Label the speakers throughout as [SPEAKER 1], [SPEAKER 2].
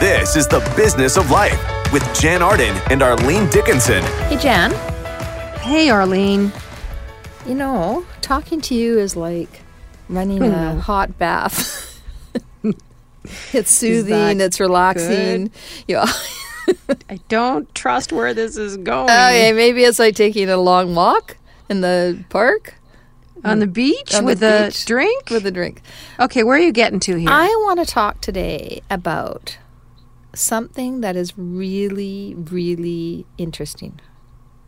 [SPEAKER 1] This is the business of life with Jann Arden and Arlene Dickinson.
[SPEAKER 2] Hey, Jann.
[SPEAKER 3] Hey, Arlene.
[SPEAKER 2] You know, talking to you is like running hmm. a hot bath. it's soothing, it's relaxing. Yeah.
[SPEAKER 3] I don't trust where this is going.
[SPEAKER 2] Oh, okay, maybe it's like taking a long walk in the park
[SPEAKER 3] On the beach
[SPEAKER 2] On the
[SPEAKER 3] with a drink?
[SPEAKER 2] with a drink.
[SPEAKER 3] okay, where are you getting to here?
[SPEAKER 2] I want to talk today about something that is really, really interesting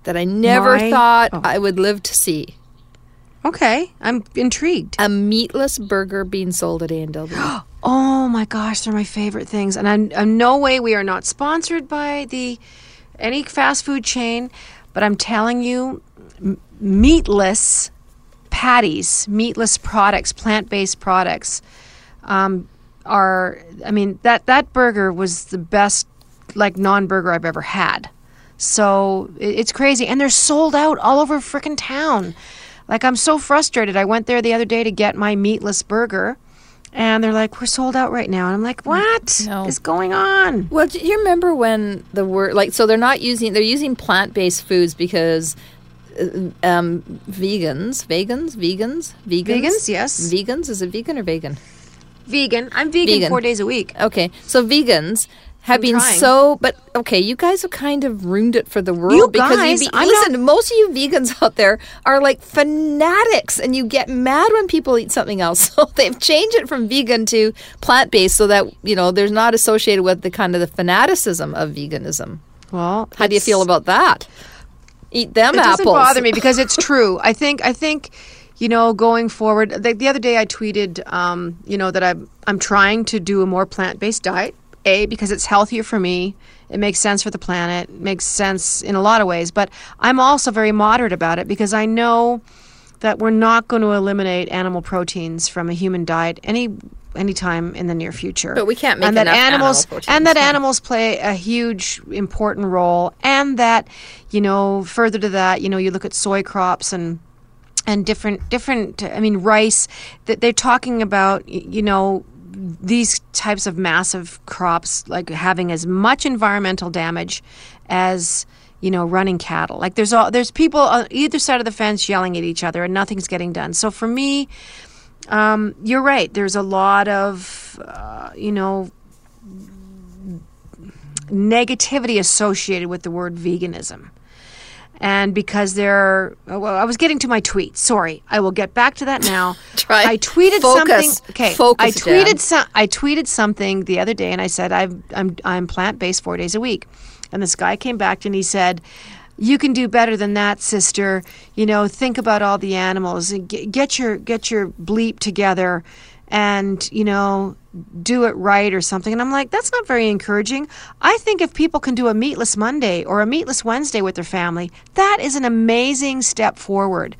[SPEAKER 2] that I never
[SPEAKER 3] My-
[SPEAKER 2] thought
[SPEAKER 3] oh.
[SPEAKER 2] I would live to see.
[SPEAKER 3] okay, I'm intrigued.
[SPEAKER 2] A meatless burger being sold at A&W.
[SPEAKER 3] Oh my gosh, they're my favorite things. And I'm, I'm no way we are not sponsored by the any fast food chain, but I'm telling you, m- meatless patties, meatless products, plant-based products, um, are. I mean that that burger was the best like non-burger I've ever had. So it- it's crazy, and they're sold out all over frickin' town. Like I'm so frustrated. I went there the other day to get my meatless burger. And they're like, we're sold out right now. And I'm like, what is
[SPEAKER 2] No.
[SPEAKER 3] going on?
[SPEAKER 2] Well, do you remember when the word like so they're not using they're using plant-based foods because uh, um, vegans, vegans, vegans, vegans,
[SPEAKER 3] Vegans, yes.
[SPEAKER 2] vegans is it vegan or vegan?
[SPEAKER 3] Vegan. I'm vegan,
[SPEAKER 2] Vegan.
[SPEAKER 3] four days a week.
[SPEAKER 2] Okay, so vegans have
[SPEAKER 3] I'm
[SPEAKER 2] been
[SPEAKER 3] trying.
[SPEAKER 2] so, but okay, you guys have kind of ruined it for the world
[SPEAKER 3] You
[SPEAKER 2] because
[SPEAKER 3] guys,
[SPEAKER 2] you be,
[SPEAKER 3] I'm
[SPEAKER 2] listen. most of you vegans out there are like fanatics, and you get mad when people eat something else. So they've changed it from vegan to plant based, so that you know there's not associated with the kind of the fanaticism of veganism.
[SPEAKER 3] Well,
[SPEAKER 2] How do you feel about that? Eat them
[SPEAKER 3] It
[SPEAKER 2] apples.
[SPEAKER 3] doesn't bother me because it's true. I think. I think. You know, going forward, the, the other day I tweeted, um, you know, that I'm I'm trying to do a more plant based diet. A because it's healthier for me. It makes sense for the planet. It makes sense in a lot of ways. But I'm also very moderate about it because I know that we're not going to eliminate animal proteins from a human diet any anytime in the near future.
[SPEAKER 2] But we can't make
[SPEAKER 3] and that
[SPEAKER 2] enough animal proteins,
[SPEAKER 3] and that animals play a huge important role and that you know further to that you know you look at soy crops and and different different i mean rice that they're talking about you know these types of massive crops like having as much environmental damage as you know running cattle. Like there's all there's people on either side of the fence yelling at each other and nothing's getting done. So for me um, you're right. There's a lot of uh, you know negativity associated with the word veganism and because they're well i was getting to my tweet sorry. I will get back to that now.
[SPEAKER 2] Try-
[SPEAKER 3] i tweeted
[SPEAKER 2] focus.
[SPEAKER 3] something. Okay.
[SPEAKER 2] Focus,
[SPEAKER 3] i tweeted some, i tweeted something the other day and i said I've, i'm i'm plant-based four days a week. And this guy came back and he said you can do better than that sister. You know think about all the animals and get, get your get your bleep together and you know do it right or something. And i'm like that's not very encouraging. I think if people can do a meatless monday or a meatless wednesday with their family that is an amazing step forward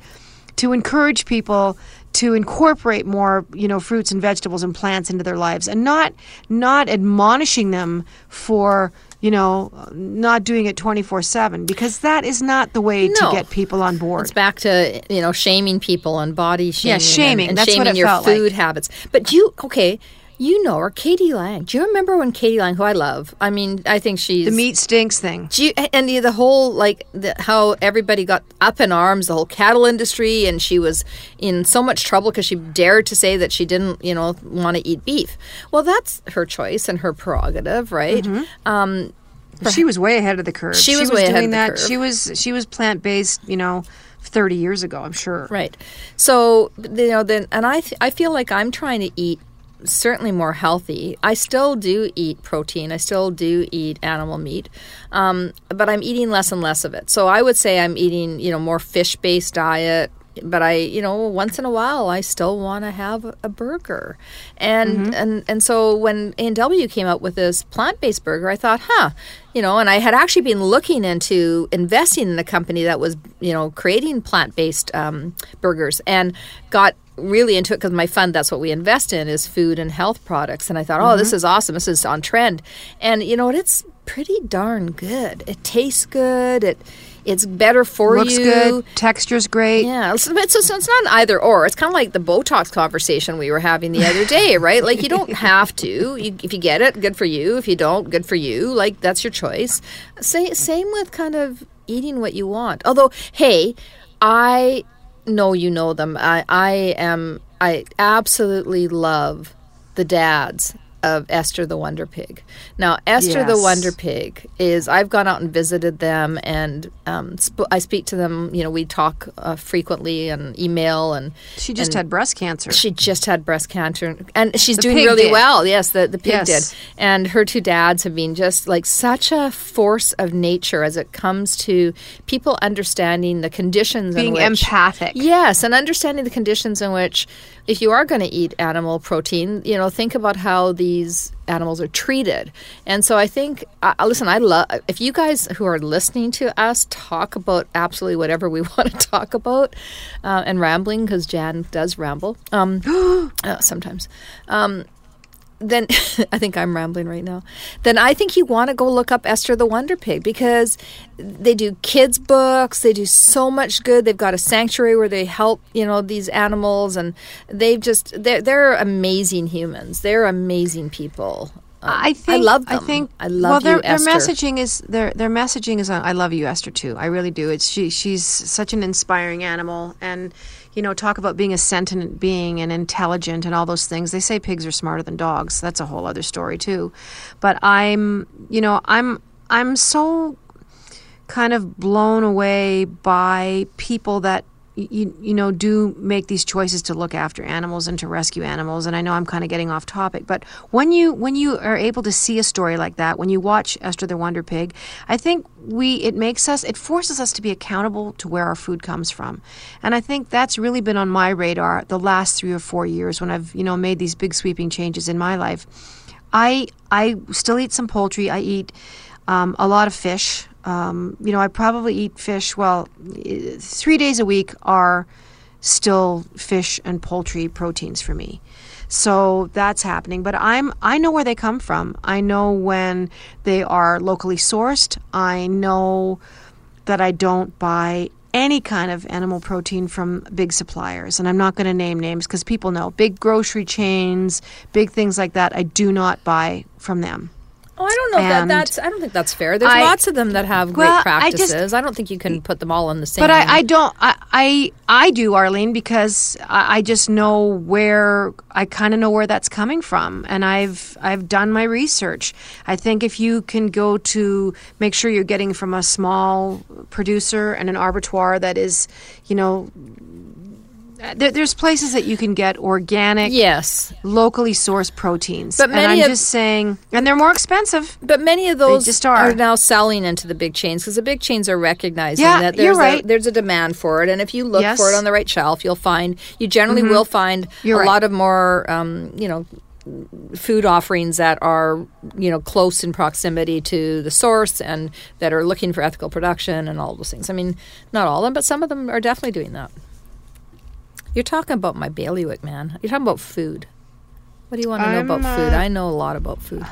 [SPEAKER 3] to encourage people to incorporate more you know fruits and vegetables and plants into their lives and not not admonishing them for you know not doing it 24/7 because that is not the way
[SPEAKER 2] No.
[SPEAKER 3] to get people on board
[SPEAKER 2] It's back to you know shaming people and body shaming. and-
[SPEAKER 3] shaming.
[SPEAKER 2] And,
[SPEAKER 3] That's what
[SPEAKER 2] shaming
[SPEAKER 3] it
[SPEAKER 2] your
[SPEAKER 3] felt like.
[SPEAKER 2] food habits. But you okay? You know her, k.d. lang. Do you remember when k.d. lang, who I love? I mean, I think she's
[SPEAKER 3] the meat stinks thing
[SPEAKER 2] Do you, and the, the whole like the, how everybody got up in arms, the whole cattle industry, and she was in so much trouble because she dared to say that she didn't, you know, want to eat beef. Well, that's her choice and her prerogative, right?
[SPEAKER 3] Mm-hmm.
[SPEAKER 2] Um,
[SPEAKER 3] she was way ahead of the curve.
[SPEAKER 2] She was way ahead
[SPEAKER 3] doing
[SPEAKER 2] of the
[SPEAKER 3] that.
[SPEAKER 2] curve.
[SPEAKER 3] She was she was plant based, you know, thirty years ago. I'm sure.
[SPEAKER 2] Right. So you know, then, and I, th- I feel like I'm trying to eat certainly more healthy. I still do eat protein. I still do eat animal meat, um, but I'm eating less and less of it. So I would say I'm eating, you know, more fish-based diet. But I, you know, once in a while, I still want to have a- burger, and and and so when A and W came out with this plant-based burger, I thought, huh, you know, and I had actually been looking into investing in a company that was, you know, creating plant-based um, burgers, and got really into it because my fund that's what we invest in is food and health products and i thought oh this mm-hmm. is awesome this is on trend and you know what it's pretty darn good it tastes good it It's better for you.
[SPEAKER 3] Looks
[SPEAKER 2] you.
[SPEAKER 3] good. Texture's great.
[SPEAKER 2] Yeah, so, so, so it's not either or. It's kind of like the Botox conversation we were having the other day, right? Like you don't have to. You, if you get it, good for you. If you don't, good for you. Like that's your choice. Say, same with kind of eating what you want. Although, hey, I know you know them. I, I am. I absolutely love the dads of Esther the Wonder Pig. Now, Esther the Wonder Pig is, I've gone out and visited them and um, sp- I speak to them, you know, we talk uh, frequently and email and
[SPEAKER 3] She just
[SPEAKER 2] and
[SPEAKER 3] had breast cancer.
[SPEAKER 2] she just had breast cancer and she's doing really
[SPEAKER 3] did.
[SPEAKER 2] well. Yes, the, the pig
[SPEAKER 3] Yes.
[SPEAKER 2] did. And her two dads have been just like such a force of nature as it comes to people understanding the conditions
[SPEAKER 3] Being
[SPEAKER 2] in which
[SPEAKER 3] empathic.
[SPEAKER 2] Yes, and understanding the conditions in which, if you are going to eat animal protein, you know, think about how these animals are treated. And so I think, uh, listen, I love if you guys who are listening to us talk about absolutely whatever we want to talk about, uh, and rambling because Jann does ramble um, uh, sometimes. Um, then I think I'm rambling right now. Then I think you want to go look up Esther the Wonder Pig because they do kids books. They do so much good. They've got a sanctuary where they help you know these animals, and they've just they're they're amazing humans. They're amazing people. Um,
[SPEAKER 3] I think
[SPEAKER 2] I love them.
[SPEAKER 3] I think
[SPEAKER 2] I love
[SPEAKER 3] well, their,
[SPEAKER 2] you,
[SPEAKER 3] their messaging is their their messaging is. I love you, Esther, too. I really do. It's she. She's such an inspiring animal, and you know, talk about being a sentient being and intelligent and all those things. They say pigs are smarter than dogs. That's a whole other story too. But I'm, you know, I'm I'm so kind of blown away by people that you, you know do make these choices to look after animals and to rescue animals and I know I'm kind of getting off topic but when you when you are able to see a story like that when you watch Esther the Wonder Pig I think we it makes us it forces us to be accountable to where our food comes from. And I think that's really been on my radar the last 3 or 4 years when I've you know made these big sweeping changes in my life. I I still eat some poultry. I eat um, a lot of fish. Um, you know, I probably eat fish. Well, three days a week are still fish and poultry proteins for me. So that's happening. But I'm I know where they come from. I know when they are locally sourced. I know that I don't buy any kind of animal protein from big suppliers. And I'm not going to name names because people know big grocery chains, big things like that. I do not buy from them.
[SPEAKER 2] Oh, I don't know that that's. I don't think that's fair. There's
[SPEAKER 3] I-
[SPEAKER 2] lots of them that have great
[SPEAKER 3] Well, I just-
[SPEAKER 2] practices. I, don't think you can put them all in the same.
[SPEAKER 3] But I, I don't. I, I do, Arlene, because I, I just know where I kind of know where that's coming from, and I've I've done my research. I think if you can go to make sure you're getting from a small producer and an abattoir that is, you know. There, there's places that you can get organic,
[SPEAKER 2] yes,
[SPEAKER 3] locally sourced proteins,
[SPEAKER 2] But
[SPEAKER 3] and I'm
[SPEAKER 2] of-
[SPEAKER 3] just saying, and they're more expensive.
[SPEAKER 2] But many of those
[SPEAKER 3] just are.
[SPEAKER 2] now selling into the big chains because the big chains are recognizing
[SPEAKER 3] Yeah,
[SPEAKER 2] that there's
[SPEAKER 3] right.
[SPEAKER 2] a, there's a demand for it, and if you look
[SPEAKER 3] Yes.
[SPEAKER 2] for it on the right shelf, you'll find you generally will find
[SPEAKER 3] You're
[SPEAKER 2] a
[SPEAKER 3] right.
[SPEAKER 2] lot of more um, you know food offerings that are you know close in proximity to the source and that are looking for ethical production and all those things. I mean, not all of them, but some of them are definitely doing that. You're talking about my bailiwick, man. You're talking about food. What do you want to know
[SPEAKER 3] I'm,
[SPEAKER 2] about food?
[SPEAKER 3] uh,
[SPEAKER 2] I know a lot about food.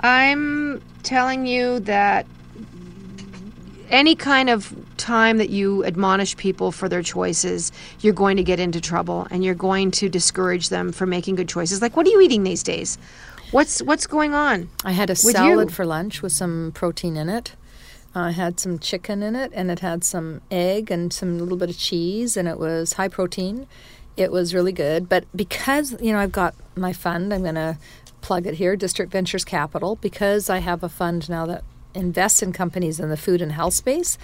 [SPEAKER 3] I'm telling you that any kind of time that you admonish people for their choices, you're going to get into trouble and you're going to discourage them from making good choices. Like, what are you eating these days? What's what's going on?
[SPEAKER 2] I had a salad
[SPEAKER 3] you.
[SPEAKER 2] for lunch with some protein in it. I had some chicken in it, and it had some egg and some little bit of cheese, and it was high protein. It was really good. But because you know I've got my fund, I'm going to plug it here, District Ventures Capital, because I have a fund now that invests in companies in the food and health space.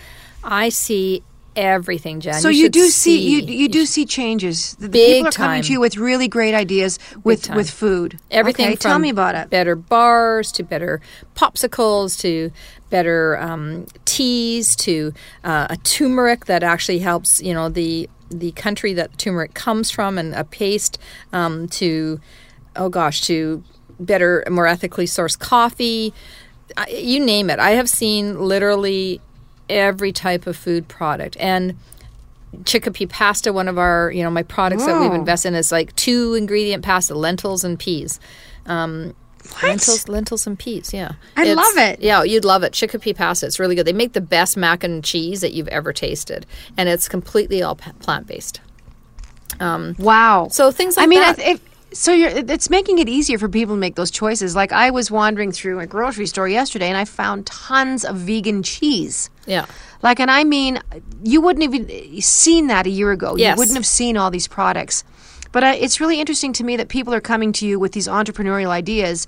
[SPEAKER 2] I see everything, Jann.
[SPEAKER 3] So you,
[SPEAKER 2] should
[SPEAKER 3] do see, you you do see changes. The, the people
[SPEAKER 2] Big
[SPEAKER 3] are coming to you with really great ideas with with food.
[SPEAKER 2] Everything
[SPEAKER 3] Okay,
[SPEAKER 2] from
[SPEAKER 3] tell me about it.
[SPEAKER 2] better bars to better popsicles to better um, teas to uh, a turmeric that actually helps you know the the country that turmeric comes from and a paste um, to oh gosh to better more ethically sourced coffee I- you name it i have seen literally every type of food product and chickpea pasta one of our you know my products that we've invested in is like two ingredient pasta lentils and peas um, Lentils, lentils and peas. Yeah,
[SPEAKER 3] I
[SPEAKER 2] It's-
[SPEAKER 3] love it.
[SPEAKER 2] Yeah, you'd love it. Chickpea pasta. It's really good. They make the best mac and cheese that you've ever tasted, and it's completely all plant based.
[SPEAKER 3] Um, wow.
[SPEAKER 2] So things like
[SPEAKER 3] I mean,
[SPEAKER 2] that.
[SPEAKER 3] I- It, so you're, it's making it easier for people to make those choices. Like I was wandering through a grocery store yesterday, and I found tons of vegan cheese.
[SPEAKER 2] Yeah.
[SPEAKER 3] Like, and I mean, you wouldn't even seen that a year ago.
[SPEAKER 2] Yes.
[SPEAKER 3] You wouldn't have seen all these products. But uh, it's really interesting to me that people are coming to you with these entrepreneurial ideas.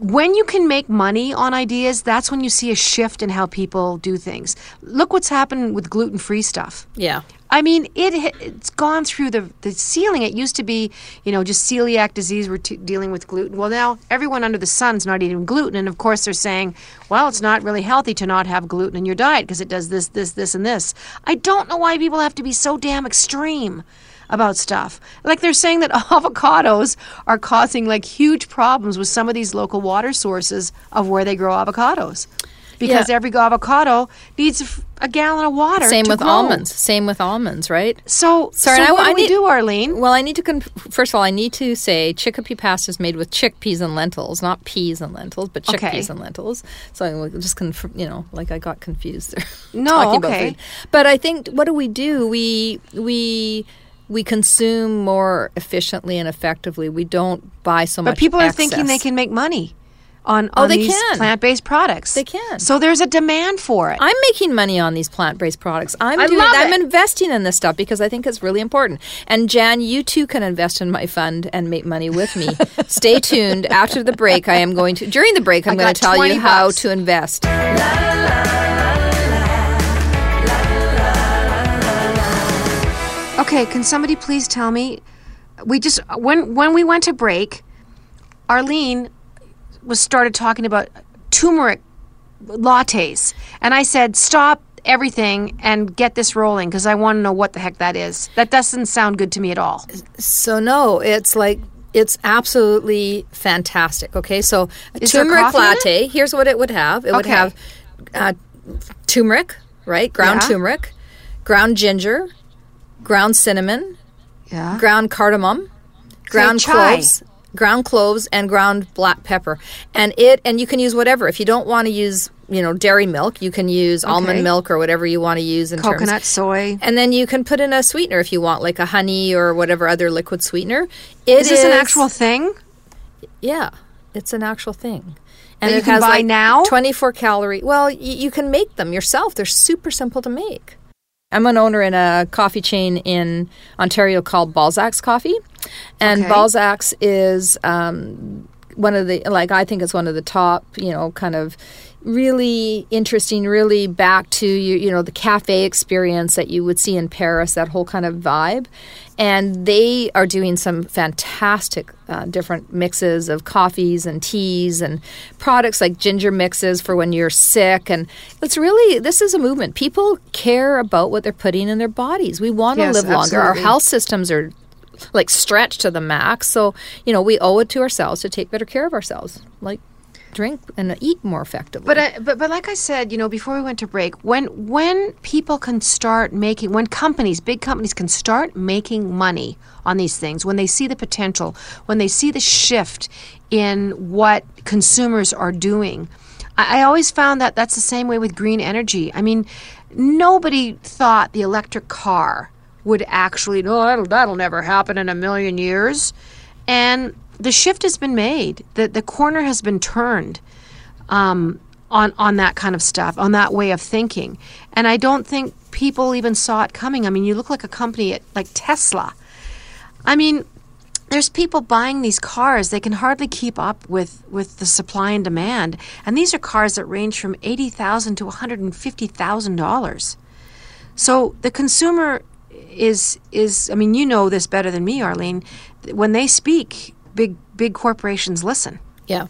[SPEAKER 3] When you can make money on ideas, that's when you see a shift in how people do things. Look what's happened with gluten free stuff.
[SPEAKER 2] Yeah.
[SPEAKER 3] I mean, it, it's gone through the the ceiling. It used to be, you know, just celiac disease. We're t- dealing with gluten. Well, now everyone under the sun's not eating gluten, and of course they're saying, well, it's not really healthy to not have gluten in your diet because it does this, this, this, and this. I don't know why people have to be so damn extreme about stuff. Like they're saying that avocados are causing like huge problems with some of these local water sources of where they grow avocados. Because
[SPEAKER 2] Yeah.
[SPEAKER 3] every avocado needs a, f- a gallon of water.
[SPEAKER 2] Same with
[SPEAKER 3] grow.
[SPEAKER 2] almonds. Same with almonds, right?
[SPEAKER 3] So,
[SPEAKER 2] Sorry,
[SPEAKER 3] so
[SPEAKER 2] I-
[SPEAKER 3] what
[SPEAKER 2] I
[SPEAKER 3] do we
[SPEAKER 2] need-
[SPEAKER 3] do, Arlene?
[SPEAKER 2] Well, I need to first of all, I need to say chickpea pasta is made with chickpeas and lentils, not peas and lentils, but chickpeas
[SPEAKER 3] Okay.
[SPEAKER 2] and lentils. So I will just conf- you know, like I got confused there.
[SPEAKER 3] No,
[SPEAKER 2] talking about
[SPEAKER 3] okay.
[SPEAKER 2] But I think what do we do? We we we consume more efficiently and effectively. We don't buy so much.
[SPEAKER 3] But people are thinking they can make money on,
[SPEAKER 2] Oh,
[SPEAKER 3] on
[SPEAKER 2] they
[SPEAKER 3] these
[SPEAKER 2] can.
[SPEAKER 3] plant-based products.
[SPEAKER 2] They can.
[SPEAKER 3] So there's a demand for it.
[SPEAKER 2] I'm making money on these plant-based products. I'm
[SPEAKER 3] I
[SPEAKER 2] doing
[SPEAKER 3] love
[SPEAKER 2] I'm
[SPEAKER 3] it.
[SPEAKER 2] investing in this stuff because I think it's really important. And Jann, you too can invest in my fund and make money with me. Stay tuned. After the break, I am going to during the break I'm
[SPEAKER 3] I
[SPEAKER 2] going to tell
[SPEAKER 3] 20
[SPEAKER 2] you how to invest.
[SPEAKER 3] Okay, can somebody please tell me? We just when when we went to break, Arlene was started talking about turmeric lattes, and I said stop everything and get this rolling because I want to know what the heck that is. That doesn't sound good to me at all.
[SPEAKER 2] So no, it's like it's absolutely fantastic. Okay, so a
[SPEAKER 3] Is
[SPEAKER 2] turmeric
[SPEAKER 3] coffee in it?
[SPEAKER 2] latte. Here's what it would have. It would
[SPEAKER 3] Okay.
[SPEAKER 2] have uh, turmeric, right? Ground
[SPEAKER 3] Yeah.
[SPEAKER 2] turmeric, ground ginger, ground cinnamon,
[SPEAKER 3] Yeah.
[SPEAKER 2] ground cardamom, ground
[SPEAKER 3] chai.
[SPEAKER 2] cloves, ground cloves, and ground black pepper. And it and you can use whatever. If you don't want to use, you know, dairy milk, you can use
[SPEAKER 3] Okay.
[SPEAKER 2] almond milk or whatever you want to use in
[SPEAKER 3] Coconut,
[SPEAKER 2] terms.
[SPEAKER 3] soy.
[SPEAKER 2] And then you can put in a sweetener if you want, like a honey or whatever other liquid sweetener. It
[SPEAKER 3] Is this an actual thing?
[SPEAKER 2] Yeah, it's an actual thing.
[SPEAKER 3] That you can buy
[SPEAKER 2] like
[SPEAKER 3] now?
[SPEAKER 2] 24 calorie. Well, y- you can make them yourself. They're super simple to make. I'm an owner in a coffee chain in Ontario called Balzac's Coffee. And
[SPEAKER 3] Okay.
[SPEAKER 2] Balzac's is um, one of the, like, I think it's one of the top, you know, kind of really interesting, really back to, you, you know, the cafe experience that you would see in Paris, that whole kind of vibe. And they are doing some fantastic uh, different mixes of coffees and teas and products like ginger mixes for when you're sick. And it's really, this is a movement. People care about what they're putting in their bodies. We want to
[SPEAKER 3] Yes,
[SPEAKER 2] live longer. Our health systems are like stretched to the max. So, you know, we owe it to ourselves to take better care of ourselves. Like, drink and eat more effectively.
[SPEAKER 3] But, I, but but like I said, you know, before we went to break, when when people can start making, when companies, big companies, can start making money on these things, when they see the potential, when they see the shift in what consumers are doing, I, I always found that that's the same way with green energy. I mean, nobody thought the electric car would actually no that'll, that'll never happen in a million years and the shift has been made the, the corner has been turned um, on on that kind of stuff, on that way of thinking. And I don't think people even saw it coming. I mean, you look like a company at, like Tesla. I mean, there's people buying these cars; they can hardly keep up with with the supply and demand. And these are cars that range from eighty thousand to one hundred and fifty thousand dollars. So the consumer is is I mean, you know this better than me, Arlene. When they speak, big big corporations listen.
[SPEAKER 2] Yeah.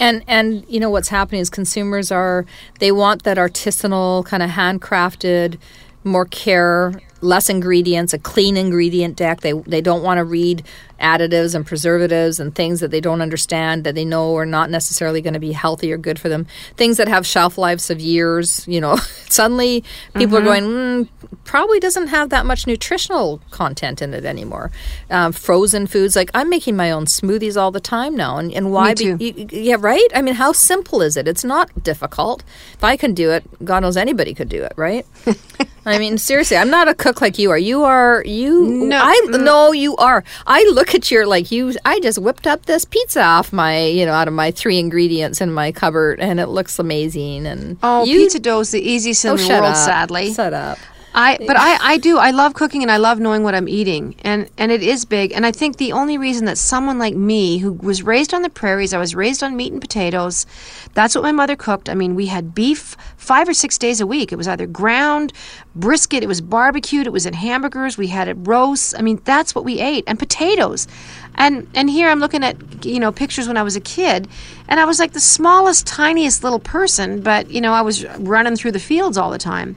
[SPEAKER 2] And and you know what's happening is consumers are they want that artisanal kind of handcrafted more care less ingredients, a clean ingredient deck. They they don't want to read additives and preservatives and things that they don't understand that they know are not necessarily going to be healthy or good for them. Things that have shelf lives of years. You know, suddenly people
[SPEAKER 3] Mm-hmm.
[SPEAKER 2] are going mm, probably doesn't have that much nutritional content in it anymore. Um, frozen foods like I'm making my own smoothies all the time now, and and why?
[SPEAKER 3] too.
[SPEAKER 2] Be, y- y- yeah, right. I mean, how simple is it? It's not difficult. If I can do it, God knows anybody could do it, right? I mean, seriously, I'm not a cook like you are. You are you.
[SPEAKER 3] No,
[SPEAKER 2] I
[SPEAKER 3] mm.
[SPEAKER 2] no, you are. I look at your like you. I just whipped up this pizza off my you know out of my three ingredients in my cupboard, and it looks amazing. And
[SPEAKER 3] Oh,
[SPEAKER 2] you,
[SPEAKER 3] pizza dough is the easiest in
[SPEAKER 2] oh,
[SPEAKER 3] the world,
[SPEAKER 2] up.
[SPEAKER 3] sadly.
[SPEAKER 2] Shut up.
[SPEAKER 3] I but I, I do. I love cooking and I love knowing what I'm eating. And and it is big. And I think the only reason that someone like me who was raised on the prairies I was raised on meat and potatoes that's what my mother cooked. I mean we had beef 5 or 6 days a week. It was either ground brisket it was barbecued it was in hamburgers we had it roasts. I mean that's what we ate. And potatoes. And and here I'm looking at you know pictures when I was a kid and I was like the smallest tiniest little person but you know I was running through the fields all the time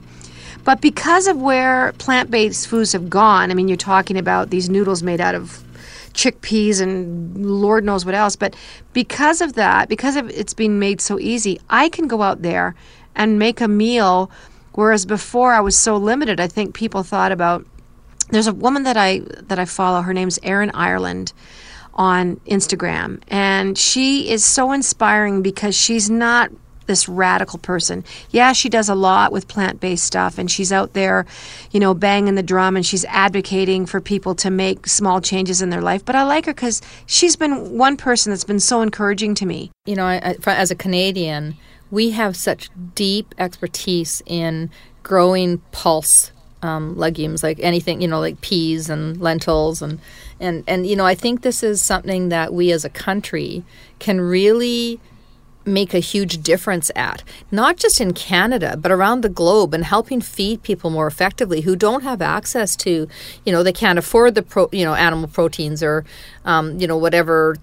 [SPEAKER 3] but because of where plant based foods have gone, I mean, you're talking about these noodles made out of chickpeas and Lord knows what else. But because of that, because of it's being made so easy, I can go out there and make a meal. Whereas before I was so limited, I think people thought about. There's a woman that I that I follow. Her name's Erin Ireland on Instagram, and she is so inspiring because she's not this radical person. Yeah, she does a lot with plant based stuff and she's out there, you know, banging the drum and she's advocating for people to make small changes in their life. But I like her because she's been one person that's been so encouraging to me.
[SPEAKER 2] you know, I, as a Canadian, we have such deep expertise in growing pulse um, legumes, like anything, you know, like peas and lentils, and and and you know, I think this is something that we as a country can really make a huge difference at not just in Canada but around the globe and helping feed people more effectively who don't have access to you know they can't afford the pro, you know animal proteins or um, you know whatever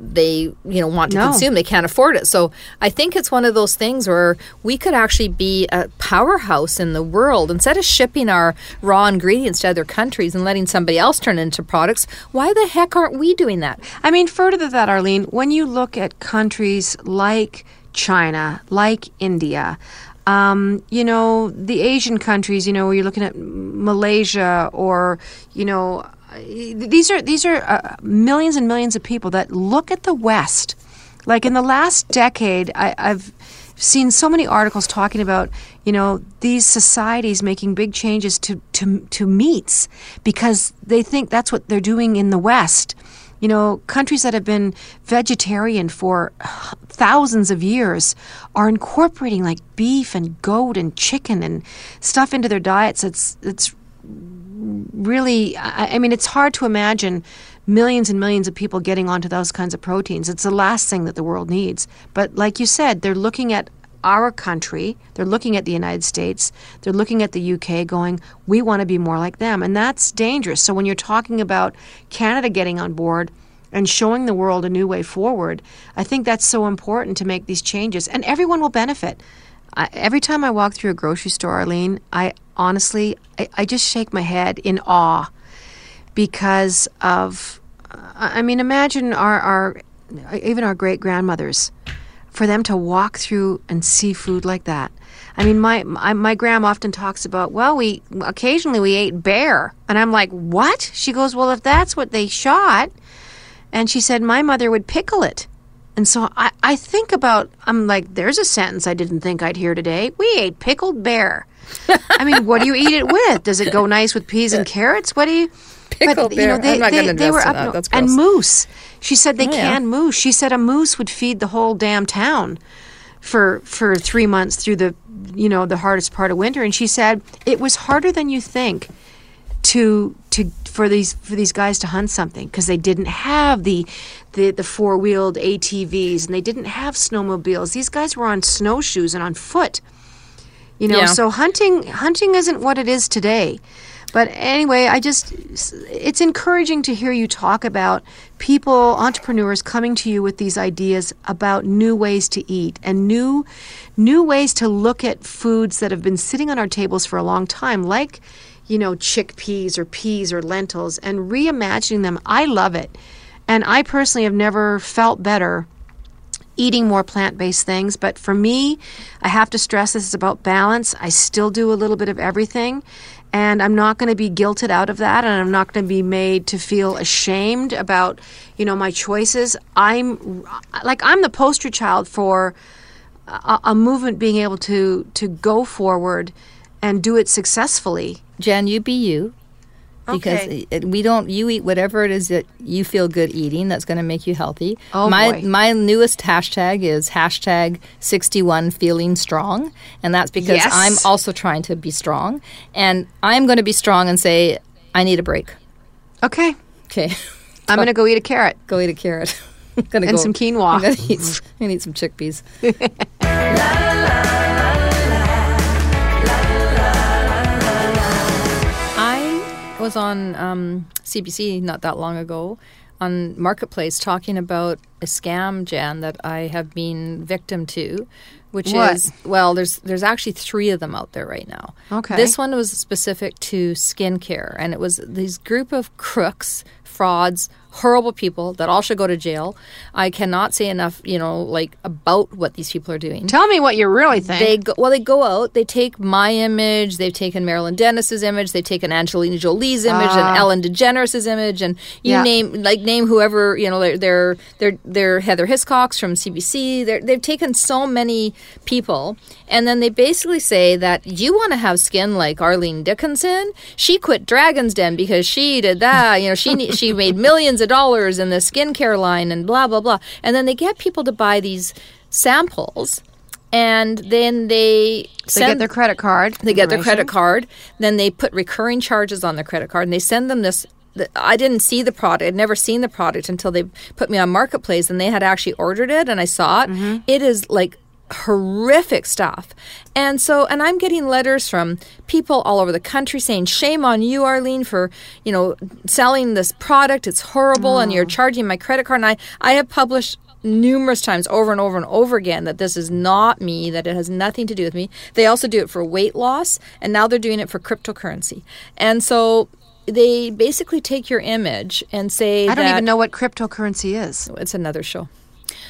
[SPEAKER 2] they you know want to
[SPEAKER 3] No.
[SPEAKER 2] consume. They can't afford it. So i think it's one of those things where we could actually be a powerhouse in the world. Instead of shipping our raw ingredients to other countries and letting somebody else turn into products why the heck aren't we doing that?
[SPEAKER 3] I mean, further to that, Arlene, when you look at countries like China, like India, um, you know, the Asian countries, you know, where you're looking at Malaysia or, you know, these are these are uh, millions and millions of people that look at the West. Like in the last decade, I, I've seen so many articles talking about you know these societies making big changes to to to meats because they think that's what they're doing in the West. You know, countries that have been vegetarian for thousands of years are incorporating like beef and goat and chicken and stuff into their diets. It's it's really I, I mean it's hard to imagine millions and millions of people getting onto those kinds of proteins. It's the last thing that the world needs. But like you said they're looking at our country they're looking at the united states they're looking at the uk going we want to be more like them. And that's dangerous. So when you're talking about canada getting on board and showing the world a new way forward i think that's so important to make these changes. And everyone will benefit. I, every time I walk through a grocery store, Arlene, I honestly, I, I just shake my head in awe because of, I I mean, imagine our, our even our great grandmothers, for them to walk through and see food like that. I mean, my, my my grandma often talks about, well, we occasionally we ate bear, and I'm like, what? She goes, well, if that's what they shot, and she said my mother would pickle it. And so I, I think about, I'm like, there's a sentence I didn't think I'd hear today. We ate pickled bear. I mean, what do you eat it with? Does it go nice with peas and carrots? What do you.
[SPEAKER 2] Pickled bear. I'm not gonna
[SPEAKER 3] they were
[SPEAKER 2] in that.
[SPEAKER 3] no-
[SPEAKER 2] That's
[SPEAKER 3] and moose. She said they
[SPEAKER 2] Oh, yeah.
[SPEAKER 3] can moose. She said a moose would feed the whole damn town for for three months through the you know the hardest part of winter. And she said it was harder than you think to to for these for these guys to hunt something because they didn't have the the, the four wheeled ATVs and they didn't have snowmobiles. These guys were on snowshoes and on foot. You know,
[SPEAKER 2] Yeah.
[SPEAKER 3] so hunting hunting isn't what it is today. But anyway, I just it's encouraging to hear you talk about people, entrepreneurs coming to you with these ideas about new ways to eat and new new ways to look at foods that have been sitting on our tables for a long time like you know, chickpeas or peas or lentils and reimagining them. I love it. And I personally have never felt better eating more plant based things. But for me, I have to stress this is about balance. I still do a little bit of everything. And I'm not going to be guilted out of that, and I'm not going to be made to feel ashamed about, you know, my choices. I'm like I'm the poster child for a, a movement being able to to go forward and do it successfully.
[SPEAKER 2] Jann, you be you. Because
[SPEAKER 3] Okay.
[SPEAKER 2] it, we don't, you eat whatever it is that you feel good eating that's going to make you healthy.
[SPEAKER 3] Oh,
[SPEAKER 2] my
[SPEAKER 3] boy.
[SPEAKER 2] my newest hashtag is hashtag sixty one feeling strong, and that's because
[SPEAKER 3] Yes.
[SPEAKER 2] I'm also trying to be strong, and I'm going to be strong and say I need a break.
[SPEAKER 3] Okay,
[SPEAKER 2] Okay,
[SPEAKER 3] I'm going to go eat a carrot.
[SPEAKER 2] go eat a carrot. I'm gonna
[SPEAKER 3] And
[SPEAKER 2] go,
[SPEAKER 3] some quinoa.
[SPEAKER 2] I'm gonna eat, s- I'm gonna eat some chickpeas. I was on um, CBC not that long ago on Marketplace talking about a scam, Jann, that I have been victim to, which
[SPEAKER 3] What?
[SPEAKER 2] is well, there's there's actually three of them out there right now.
[SPEAKER 3] Okay.
[SPEAKER 2] This one was specific to skincare, and it was these group of crooks, frauds, horrible people that all should go to jail. I cannot say enough, you know, like about what these people are doing.
[SPEAKER 3] Tell me what you really think.
[SPEAKER 2] They go, well, they go out. They take my image. They've taken Marilyn Denis's image. They've taken Angelina Jolie's image and Ellen DeGeneres's image, and you
[SPEAKER 3] Ah. Yeah.
[SPEAKER 2] name like name whoever you know. They're they're they're, they're Heather Hiscox from CBC. They're, they've taken so many people, and then they basically say that you want to have skin like Arlene Dickinson. She quit Dragon's Den because she did that. You know, she she made millions of dollars in the skincare line and blah blah blah. And then they get people to buy these samples and then they
[SPEAKER 3] they
[SPEAKER 2] send
[SPEAKER 3] get their credit card.
[SPEAKER 2] they get their credit card then they put recurring charges on their credit card and they send them this the- I didn't see the product. I'd never seen the product until they put me on Marketplace and they had actually ordered it and I saw it.
[SPEAKER 3] Mm-hmm.
[SPEAKER 2] It is like horrific stuff. And so and I'm getting letters from people all over the country saying shame on you Arlene for, you know, selling this product. It's horrible and you're charging my credit card and I I have published numerous times over and over and over again that this is not me, that it has nothing to do with me. They also do it for weight loss, and now they're doing it for cryptocurrency. And so they basically take your image and say
[SPEAKER 3] I don't even know what cryptocurrency is.
[SPEAKER 2] It's another show.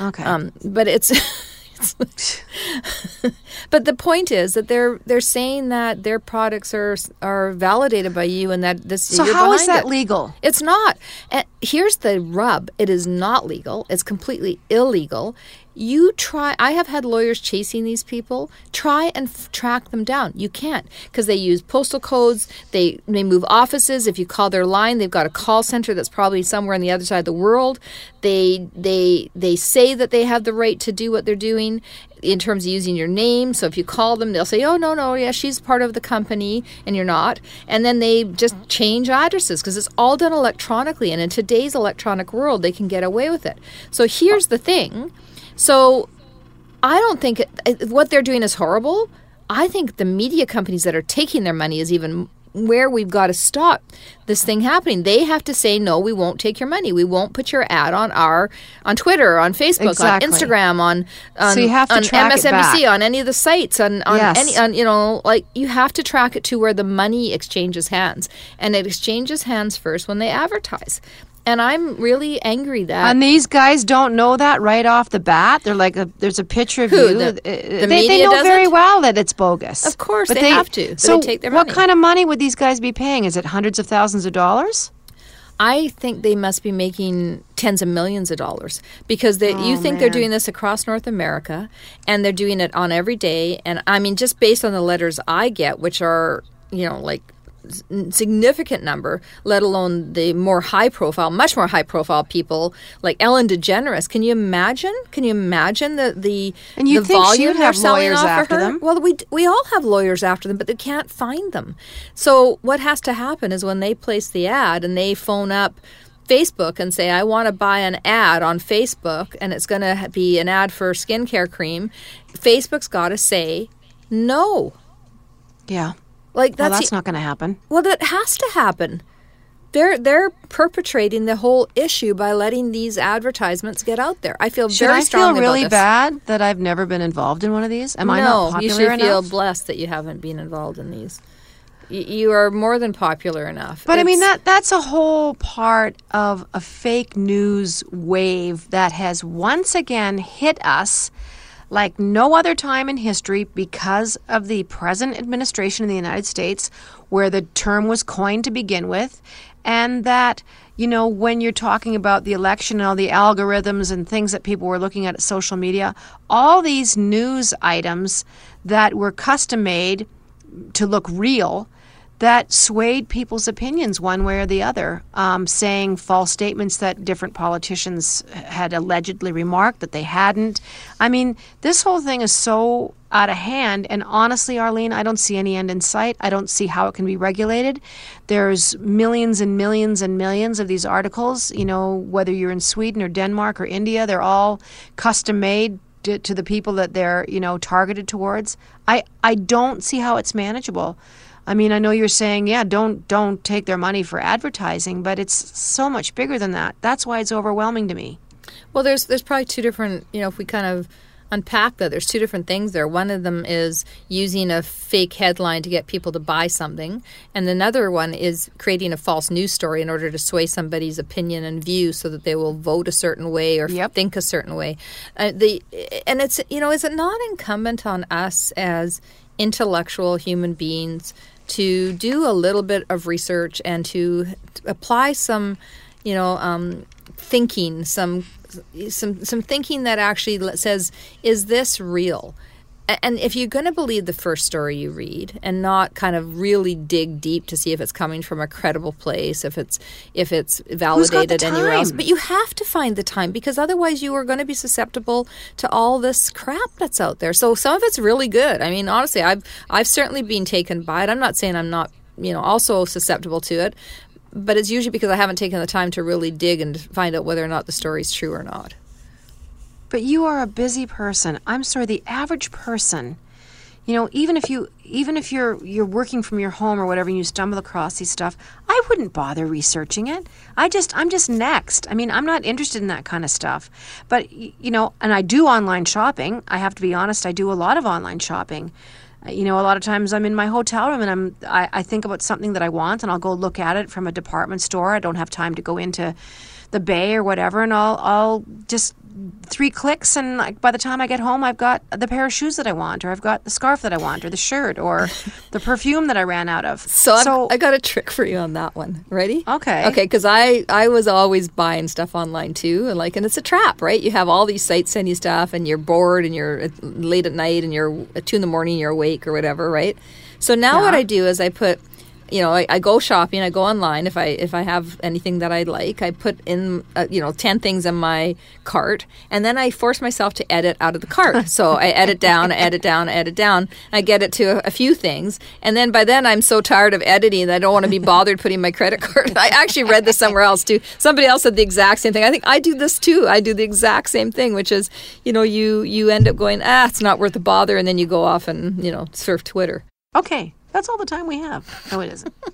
[SPEAKER 3] Okay.
[SPEAKER 2] Um, but it's. but the point is that they're they're saying that their products are are validated by you and that this
[SPEAKER 3] so how is that
[SPEAKER 2] it.
[SPEAKER 3] legal?
[SPEAKER 2] It's not. And here's the rub it is not legal, it's completely illegal. You try, I have had lawyers chasing these people. Try and f- track them down. You can't because they use postal codes. They they move offices. If you call their line, they've got a call center that's probably somewhere on the other side of the world. They they they say that they have the right to do what they're doing in terms of using your name. So if you call them, they'll say, "Oh no, no, yeah, she's part of the company," and you're not. And then they just change addresses because it's all done electronically. And in today's electronic world, they can get away with it. So here's the thing. So I don't think it, what they're doing is horrible. I think the media companies that are taking their money is even where we've got to stop this thing happening. They have to say no, we won't take your money. We won't put your ad on our on Twitter, on Facebook,
[SPEAKER 3] Exactly.
[SPEAKER 2] on Instagram, on on,
[SPEAKER 3] So you have to
[SPEAKER 2] on
[SPEAKER 3] track it
[SPEAKER 2] MSNBC, on any of the sites, on on
[SPEAKER 3] Yes.
[SPEAKER 2] any on you know like you have to track it to where the money exchanges hands, and it exchanges hands first when they advertise. And I'm really angry that
[SPEAKER 3] And these guys don't know that right off the bat. They're like, a, there's a picture of
[SPEAKER 2] Who,
[SPEAKER 3] you.
[SPEAKER 2] the-
[SPEAKER 3] Uh,
[SPEAKER 2] the
[SPEAKER 3] they, they know very
[SPEAKER 2] doesn't?
[SPEAKER 3] well that it's bogus.
[SPEAKER 2] Of course, but they have to,
[SPEAKER 3] So,
[SPEAKER 2] they take their
[SPEAKER 3] what
[SPEAKER 2] money.
[SPEAKER 3] kind of money would these guys be paying? Is it hundreds of thousands of dollars?
[SPEAKER 2] I think they must be making tens of millions of dollars because they, you think they're doing this across North America and they're doing it on every day. And I mean, just based on the letters I get, which are, you know, like significant number, let alone the more high profile, much more high profile people like Ellen DeGeneres. Can you imagine? Can you imagine the the
[SPEAKER 3] And you'd
[SPEAKER 2] the
[SPEAKER 3] think
[SPEAKER 2] volume they're
[SPEAKER 3] have lawyers after them.
[SPEAKER 2] Well, we we all have lawyers after them, but they can't find them. So what has to happen is when they place the ad and they phone up Facebook and say, "I want to buy an ad on Facebook, and it's going to be an ad for skincare cream," Facebook's got to say no.
[SPEAKER 3] Yeah.
[SPEAKER 2] Like
[SPEAKER 3] Well,
[SPEAKER 2] that's,
[SPEAKER 3] that's not going to happen.
[SPEAKER 2] well, that has to happen. They're they're perpetrating the whole issue by letting these advertisements get out there. I feel
[SPEAKER 3] Should
[SPEAKER 2] very
[SPEAKER 3] I feel really bad that I've never been involved in one of these? Am I not popular
[SPEAKER 2] you should
[SPEAKER 3] enough?
[SPEAKER 2] feel blessed that you haven't been involved in these. Y- you are more than popular enough.
[SPEAKER 3] But I mean that that's a whole part of a fake news wave that has once again hit us like no other time in history because of the present administration in the United States where the term was coined to begin with and that you know when you're talking about the election and all the algorithms and things that people were looking at at social media all these news items that were custom made to look real that swayed people's opinions one way or the other, um, saying false statements that different politicians had allegedly remarked that they hadn't. I mean, this whole thing is so out of hand. And honestly, Arlene, I don't see any end in sight. I don't see how it can be regulated. There's millions and millions and millions of these articles, you know, whether you're in Sweden or Denmark or India, they're all custom made to, to the people that they're you know targeted towards. I I don't see how it's manageable. I mean, I know you're saying, yeah, don't don't take their money for advertising, but it's so much bigger than that. That's why it's overwhelming to me.
[SPEAKER 2] Well, there's there's probably two different. You know, if we kind of unpack that, there's two different things there. One of them is using a fake headline to get people to buy something, and another one is creating a false news story in order to sway somebody's opinion and view so that they will vote a certain way or
[SPEAKER 3] Yep.
[SPEAKER 2] think a certain way. Uh, the and it's you know, is it not incumbent on us as intellectual human beings to do a little bit of research and to apply some, you know, um, thinking, some some some thinking that actually says, is this real? And if you're going to believe the first story you read and not kind of really dig deep to see if it's coming from a credible place, if it's if it's validated anywhere else, but you have to find the time because otherwise you are going to be susceptible to all this crap that's out there. So some of it's really good. I mean, honestly, I've I've certainly been taken by it. I'm not saying I'm not, you know, also susceptible to it, but it's usually because I haven't taken the time to really dig and find out whether or not the story's true or not.
[SPEAKER 3] But you are a busy person. I'm sorry, the average person, you know, even if you even if you're you're working from your home or whatever and you stumble across these stuff, I wouldn't bother researching it. I just I'm just next. I mean, I'm not interested in that kind of stuff. But you know, and I do online shopping. I have to be honest, I do a lot of online shopping. Uh, You know, a lot of times I'm in my hotel room and I'm I, I think about something that I want and I'll go look at it from a department store. I don't have time to go into the bay or whatever and I'll I'll just three clicks and like by the time I get home I've got the pair of shoes that I want or I've got the scarf that I want or the shirt or the perfume that I ran out of.
[SPEAKER 2] So, I've, I got a trick for you on that one. Ready?
[SPEAKER 3] Okay.
[SPEAKER 2] Okay, because I I was always buying stuff online too, and like, and it's a trap, right? You have all these sites send you stuff, and you're bored, and you're uh, late at night, and you're at two in the morning, you're awake or whatever, right? So now what I do is I put. You know, I, I go shopping. I go online if I if I have anything that I like. I put in uh, you know ten things in my cart, and then I force myself to edit out of the cart. so I edit down, I edit down, I edit down. I get it to a, a few things, and then by then I'm so tired of editing that I don't want to be bothered putting my credit card. I actually read this somewhere else too. Somebody else said the exact same thing. I think I do this too. I do the exact same thing, which is you know you you end up going ah it's not worth the bother, and then you go off and you know surf Twitter.
[SPEAKER 3] Okay. That's all the time we have. No, it isn't.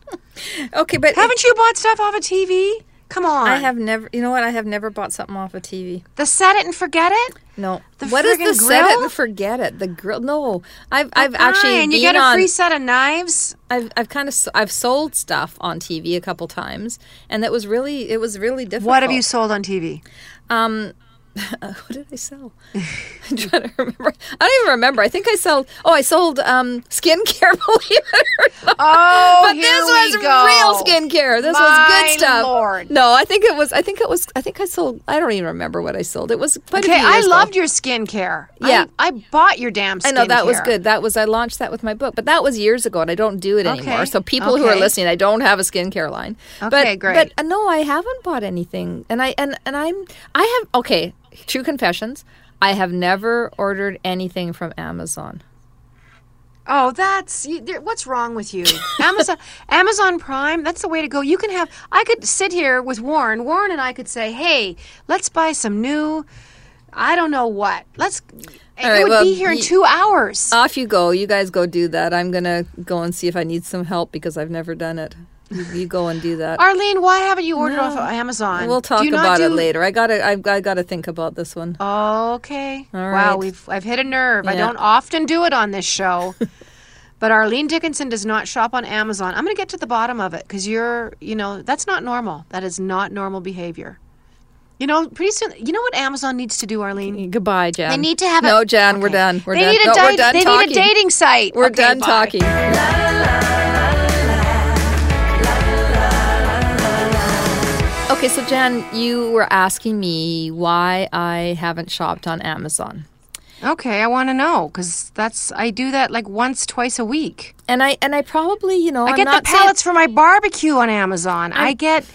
[SPEAKER 2] Okay, but
[SPEAKER 3] Haven't you bought stuff off a TV? Come on.
[SPEAKER 2] I have never. You know what? I have never bought something off a TV.
[SPEAKER 3] the set it and forget it.
[SPEAKER 2] No.
[SPEAKER 3] The
[SPEAKER 2] what is the
[SPEAKER 3] friggin'
[SPEAKER 2] set it and forget it? The grill? No. I've oh, I've actually
[SPEAKER 3] and you get a
[SPEAKER 2] on.
[SPEAKER 3] free set of knives.
[SPEAKER 2] I've I've kind of I've sold stuff on TV a couple times, and that was really it was really difficult.
[SPEAKER 3] What have you sold on TV?
[SPEAKER 2] Um, what did I sell? I'm trying to remember. I don't even remember. I think I sold. Oh, I sold um, skincare. Believe it or not.
[SPEAKER 3] Oh,
[SPEAKER 2] but this was
[SPEAKER 3] go.
[SPEAKER 2] real skincare. This was good stuff.
[SPEAKER 3] Lord.
[SPEAKER 2] No, I think it was. I think it was. I think I sold. I don't even remember what I sold. It was quite
[SPEAKER 3] Okay, I
[SPEAKER 2] years ago.
[SPEAKER 3] loved your skincare.
[SPEAKER 2] Yeah.
[SPEAKER 3] I, bought your damn skincare.
[SPEAKER 2] I know that was good. That was I launched that with my book, but that was years ago, and I don't do it anymore. So people who are listening, I don't have a skincare line.
[SPEAKER 3] Okay,
[SPEAKER 2] but,
[SPEAKER 3] great.
[SPEAKER 2] But uh, no, I haven't bought anything, and I and and I'm I have okay. True confessions. I have never ordered anything from Amazon.
[SPEAKER 3] Oh, that's you, there, what's wrong with you? Amazon, Amazon Prime. That's the way to go. You can have. I could sit here with Warren. Warren and I could say, "Hey, let's buy some new. I don't know what. Let's. it
[SPEAKER 2] right,
[SPEAKER 3] would
[SPEAKER 2] well,
[SPEAKER 3] be here in two hours.
[SPEAKER 2] Off you go. You guys go do that. I'm gonna go and see if I need some help because I've never done it. You, you go and do that.
[SPEAKER 3] Arlene, why haven't you ordered off of Amazon?
[SPEAKER 2] We'll
[SPEAKER 3] Do
[SPEAKER 2] talk about it later. I gotta. I've, I gotta think about this one.
[SPEAKER 3] Okay.
[SPEAKER 2] All
[SPEAKER 3] wow, we've I've hit a nerve. I don't often do it on this show. But Arlene Dickinson does not shop on Amazon. I'm going to get to the bottom of it because you're, you know, that's not normal. That is not normal behavior. You know, pretty soon, you know what Amazon needs to do, Arlene?
[SPEAKER 2] Goodbye, Jann.
[SPEAKER 3] They need to have a-
[SPEAKER 2] no, Jann. We're done. We're
[SPEAKER 3] they
[SPEAKER 2] done.
[SPEAKER 3] Need a
[SPEAKER 2] No,
[SPEAKER 3] di-
[SPEAKER 2] we're done
[SPEAKER 3] they
[SPEAKER 2] talking.
[SPEAKER 3] need a dating site.
[SPEAKER 2] We're
[SPEAKER 3] Okay,
[SPEAKER 2] done
[SPEAKER 3] bye.
[SPEAKER 2] talking. Okay, so Jann, you were asking me why I haven't shopped on Amazon.
[SPEAKER 3] Okay, I want to know because that's I do that like once, twice a week.
[SPEAKER 2] And I and I probably, you know,
[SPEAKER 3] I
[SPEAKER 2] I'm
[SPEAKER 3] get the
[SPEAKER 2] not saying-
[SPEAKER 3] for my barbecue on Amazon. I get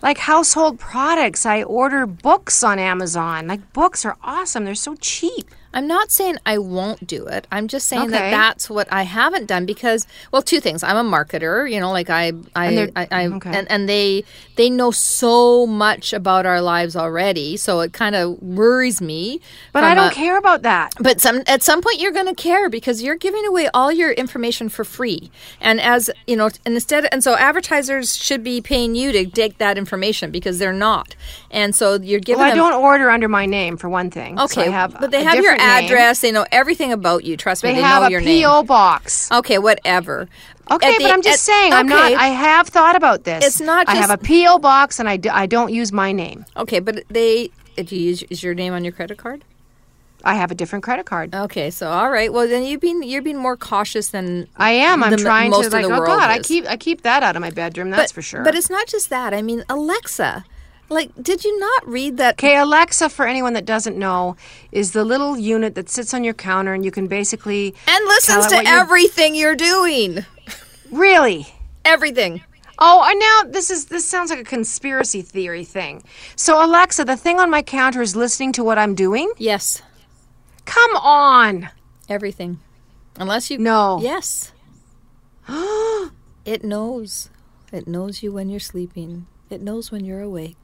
[SPEAKER 3] like household products. I order books on Amazon. Like books are awesome. They're so cheap.
[SPEAKER 2] I'm not saying I won't do it. I'm just saying that that's what I haven't done because, well, two things. I'm a marketer, you know, like I, I,
[SPEAKER 3] they're-
[SPEAKER 2] I, I
[SPEAKER 3] okay.
[SPEAKER 2] and, and they, they know so much about our lives already. So it kind of worries me.
[SPEAKER 3] But I don't
[SPEAKER 2] a-
[SPEAKER 3] care about that.
[SPEAKER 2] But some at some point you're going to care because you're giving away all your information for free, and as you know, and instead, and so advertisers should be paying you to take that information because they're not, and so you're giving
[SPEAKER 3] Well, I don't order under my name for one thing. So
[SPEAKER 2] Okay,
[SPEAKER 3] I have
[SPEAKER 2] but they have your. Address. They know everything about you. Trust me,
[SPEAKER 3] They,
[SPEAKER 2] they,
[SPEAKER 3] have
[SPEAKER 2] know
[SPEAKER 3] a
[SPEAKER 2] your
[SPEAKER 3] PO
[SPEAKER 2] name.
[SPEAKER 3] box.
[SPEAKER 2] Okay, whatever.
[SPEAKER 3] Okay,
[SPEAKER 2] the-
[SPEAKER 3] but I'm just
[SPEAKER 2] at-
[SPEAKER 3] saying, I'm not. I have thought about this.
[SPEAKER 2] It's not
[SPEAKER 3] I have a PO box, and I, do, I don't use my name.
[SPEAKER 2] Okay, but they. Do you use is your name on your credit card?
[SPEAKER 3] I have a different credit card.
[SPEAKER 2] Okay, so all right. Well, then you've been you're being more cautious than
[SPEAKER 3] I am. I'm
[SPEAKER 2] the-
[SPEAKER 3] trying
[SPEAKER 2] most
[SPEAKER 3] to
[SPEAKER 2] of
[SPEAKER 3] like.
[SPEAKER 2] the
[SPEAKER 3] oh
[SPEAKER 2] world
[SPEAKER 3] God, I keep I keep that out of my bedroom. That's
[SPEAKER 2] but,
[SPEAKER 3] for sure.
[SPEAKER 2] But it's not just that. I mean, Alexa. Like, did you not read that?
[SPEAKER 3] Okay, Alexa, for anyone that doesn't know, is the little unit that sits on your counter and you can basically
[SPEAKER 2] And listens to
[SPEAKER 3] what you're-
[SPEAKER 2] everything you're doing.
[SPEAKER 3] really.
[SPEAKER 2] Everything.
[SPEAKER 3] Oh, and now this is this sounds like a conspiracy theory thing. So Alexa, the thing on my counter is listening to what I'm doing.
[SPEAKER 2] Yes.
[SPEAKER 3] Come on.
[SPEAKER 2] Everything. Unless you.
[SPEAKER 3] No.
[SPEAKER 2] Yes. it knows. It knows you when you're sleeping. It knows when you're awake.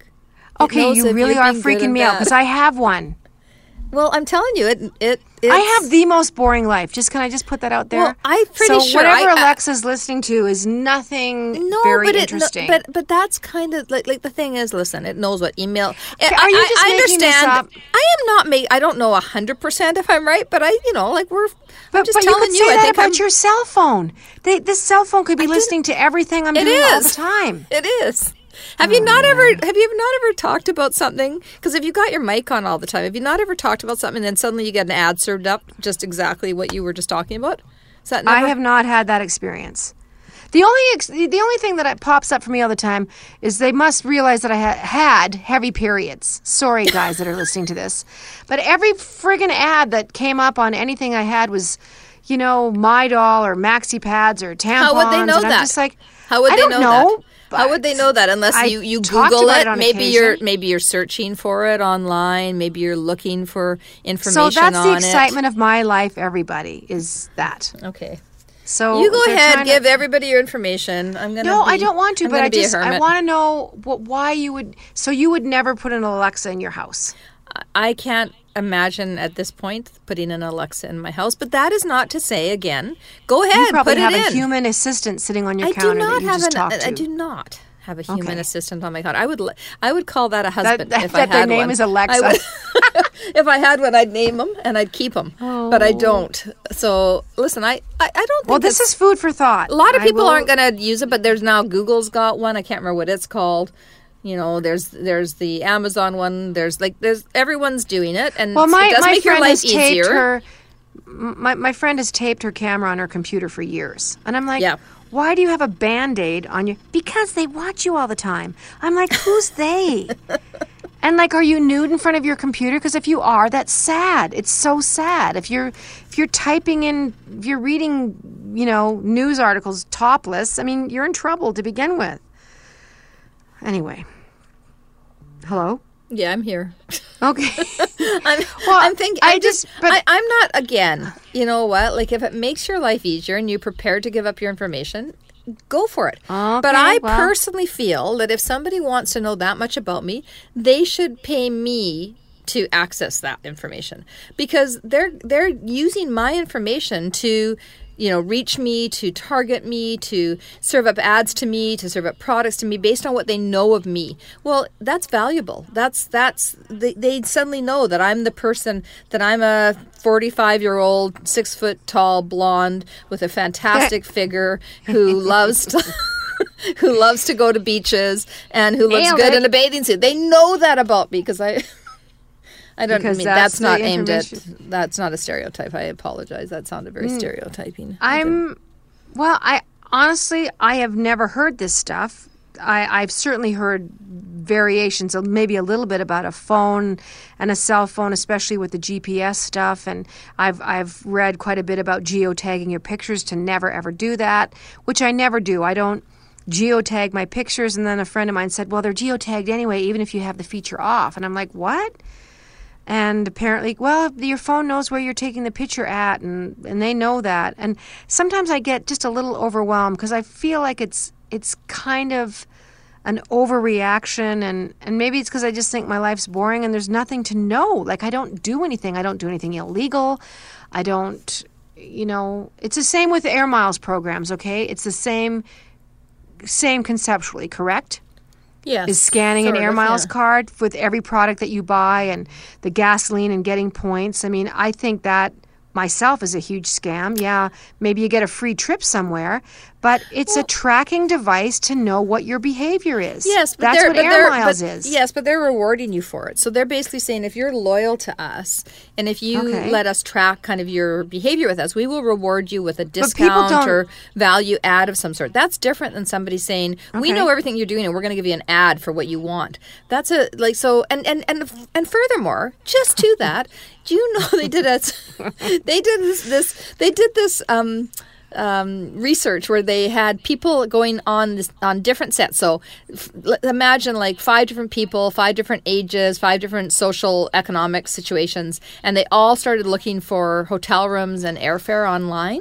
[SPEAKER 2] It
[SPEAKER 3] Okay, you really are freaking me out because I have one.
[SPEAKER 2] Well, I'm telling you, it. It.
[SPEAKER 3] I have the most boring life. Just can I just put that out there?
[SPEAKER 2] Well, I'm pretty
[SPEAKER 3] so
[SPEAKER 2] sure
[SPEAKER 3] whatever
[SPEAKER 2] I- uh, I-
[SPEAKER 3] Alexa's listening to is nothing
[SPEAKER 2] No,
[SPEAKER 3] very
[SPEAKER 2] but it, no,
[SPEAKER 3] interesting.
[SPEAKER 2] but but that's kind of like like the thing is, listen, it knows what email. I,
[SPEAKER 3] are you
[SPEAKER 2] I-
[SPEAKER 3] just
[SPEAKER 2] I
[SPEAKER 3] making this
[SPEAKER 2] understand.
[SPEAKER 3] up?
[SPEAKER 2] I am not make. I don't know hundred percent if I'm right, but I, you know, like we're.
[SPEAKER 3] But,
[SPEAKER 2] I'm just
[SPEAKER 3] but you could say
[SPEAKER 2] I
[SPEAKER 3] that about
[SPEAKER 2] I'm,
[SPEAKER 3] your cell phone. They, this cell phone could be listening to everything I'm
[SPEAKER 2] It
[SPEAKER 3] doing all the time.
[SPEAKER 2] It is. Have you not ever have you not ever talked about something? Because if you got your mic on all the time, have you not ever talked about something and then suddenly you get an ad served up just exactly what you were just talking about? Is that never?
[SPEAKER 3] I have not had that experience. The only ex- the only thing that pops up for me all the time is they must realize that I ha- had heavy periods. Sorry, guys that are listening to this, but every friggin' ad that came up on anything I had was, you know, Midol or maxi pads or tampons.
[SPEAKER 2] How would they know
[SPEAKER 3] and I'm
[SPEAKER 2] that?
[SPEAKER 3] just like,
[SPEAKER 2] How would
[SPEAKER 3] I
[SPEAKER 2] they
[SPEAKER 3] don't
[SPEAKER 2] know,
[SPEAKER 3] know.
[SPEAKER 2] That? How would they know that unless
[SPEAKER 3] I
[SPEAKER 2] you, you Google it?
[SPEAKER 3] it
[SPEAKER 2] maybe you're maybe you're searching for it online. Maybe you're looking for information. On it.
[SPEAKER 3] So that's the excitement of my life. Everybody is that.
[SPEAKER 2] Okay,
[SPEAKER 3] So
[SPEAKER 2] you go ahead.
[SPEAKER 3] trying to-
[SPEAKER 2] Give everybody your information. I'm gonna.
[SPEAKER 3] No,
[SPEAKER 2] be,
[SPEAKER 3] I don't want to,
[SPEAKER 2] I'm
[SPEAKER 3] but I just I want to know what, why you would. So you would never put an Alexa in your house.
[SPEAKER 2] I can't imagine at this point putting an Alexa in my house, but that is not to say again. Go ahead,
[SPEAKER 3] You probably
[SPEAKER 2] put
[SPEAKER 3] have a
[SPEAKER 2] in.
[SPEAKER 3] human assistant sitting on your
[SPEAKER 2] I do not
[SPEAKER 3] that you
[SPEAKER 2] have
[SPEAKER 3] just
[SPEAKER 2] an.
[SPEAKER 3] talk to.
[SPEAKER 2] I do not have a human
[SPEAKER 3] Okay.
[SPEAKER 2] assistant on my counter. I would. I would call that a husband
[SPEAKER 3] that-
[SPEAKER 2] if I
[SPEAKER 3] that their
[SPEAKER 2] had
[SPEAKER 3] name
[SPEAKER 2] one.
[SPEAKER 3] is Alexa.
[SPEAKER 2] I would- if I had one, I'd name them and I'd keep them. But I oh. don't. So listen, I. I, I don't. Think
[SPEAKER 3] Oh. well, this is food for thought.
[SPEAKER 2] a lot of people
[SPEAKER 3] will-
[SPEAKER 2] aren't going to use it, but there's now Google's got one. I can't remember what it's called. You know, there's there's the Amazon one. There's like there's everyone's doing it, and
[SPEAKER 3] Well, my
[SPEAKER 2] it does
[SPEAKER 3] my
[SPEAKER 2] make your
[SPEAKER 3] friend
[SPEAKER 2] life
[SPEAKER 3] has taped
[SPEAKER 2] easier.
[SPEAKER 3] her. My my friend has taped her camera on her computer for years, and I'm like,
[SPEAKER 2] Yeah.
[SPEAKER 3] Why do you have a band aid on you? Because they watch you all the time. I'm like, who's they? And like, are you nude in front of your computer? Because if you are, that's sad. It's so sad. If you're if you're typing in, if you're reading, you know, news articles topless, I mean, you're in trouble to begin with. Anyway, hello.
[SPEAKER 2] Yeah, I'm here.
[SPEAKER 3] Okay.
[SPEAKER 2] I'm,
[SPEAKER 3] Well,
[SPEAKER 2] I'm thinking.
[SPEAKER 3] I
[SPEAKER 2] just.
[SPEAKER 3] just- but-
[SPEAKER 2] I, I'm not. Again, you know what? Like, if it makes your life easier and you're prepared to give up your information, go for it. but I
[SPEAKER 3] well.
[SPEAKER 2] personally feel that if somebody wants to know that much about me, they should pay me to access that information because they're they're using my information to you know, reach me, to target me, to serve up ads to me, to serve up products to me based on what they know of me. Well, that's valuable. That's that's they, they suddenly know that I'm the person that I'm a 45 year old, six foot tall blonde with a fantastic figure who loves to. who loves to go to beaches and who looks
[SPEAKER 3] Nailed
[SPEAKER 2] good
[SPEAKER 3] it.
[SPEAKER 2] in a bathing suit. They know that about me because I I don't mean
[SPEAKER 3] that's
[SPEAKER 2] that's, not aimed at that's not a stereotype. I apologize. That sounded very mm. stereotyping.
[SPEAKER 3] I'm, well, I honestly, I have never heard this stuff. I, I've certainly heard variations, of maybe a little bit about a phone and a cell phone, especially with the GPS stuff. And I've I've read quite a bit about geotagging your pictures to never ever do that, which I never do. I don't geotag my pictures. And then a friend of mine said, "Well, they're geotagged anyway, even if you have the feature off." And I'm like, "What?" And apparently well your phone knows where you're taking the picture at and and they know that. And sometimes i get just a little overwhelmed because i feel like it's it's kind of an overreaction and and maybe it's because i just think my life's boring and there's nothing to know. Like i don't do anything. I don't do anything illegal. I don't you know it's the same with air miles programs okay? It's the same same conceptually correct
[SPEAKER 2] Yes.
[SPEAKER 3] is scanning an air
[SPEAKER 2] of,
[SPEAKER 3] miles
[SPEAKER 2] yeah.
[SPEAKER 3] card with every product that you buy and the gasoline and getting points. I mean, I think that myself is a huge scam. Yeah, maybe you get a free trip somewhere, but it's a tracking device to know what your behavior is.
[SPEAKER 2] Yes, but
[SPEAKER 3] that's
[SPEAKER 2] they're,
[SPEAKER 3] what air miles
[SPEAKER 2] but-
[SPEAKER 3] is.
[SPEAKER 2] Yes, but they're rewarding you for it. So they're basically saying if you're loyal to us and if you
[SPEAKER 3] Okay.
[SPEAKER 2] let us track kind of your behavior with us, we will reward you with a discount or value add of some sort. That's different than somebody saying we know everything you're doing and we're going to give you an ad for what you want. That's a like so and and and and furthermore, just to that, do you know they did a they did this, this they did this um um, research where they had people going on this, on different sets. So f- imagine like five different people, five different ages, five different social economic situations, and they all started looking for hotel rooms and airfare online.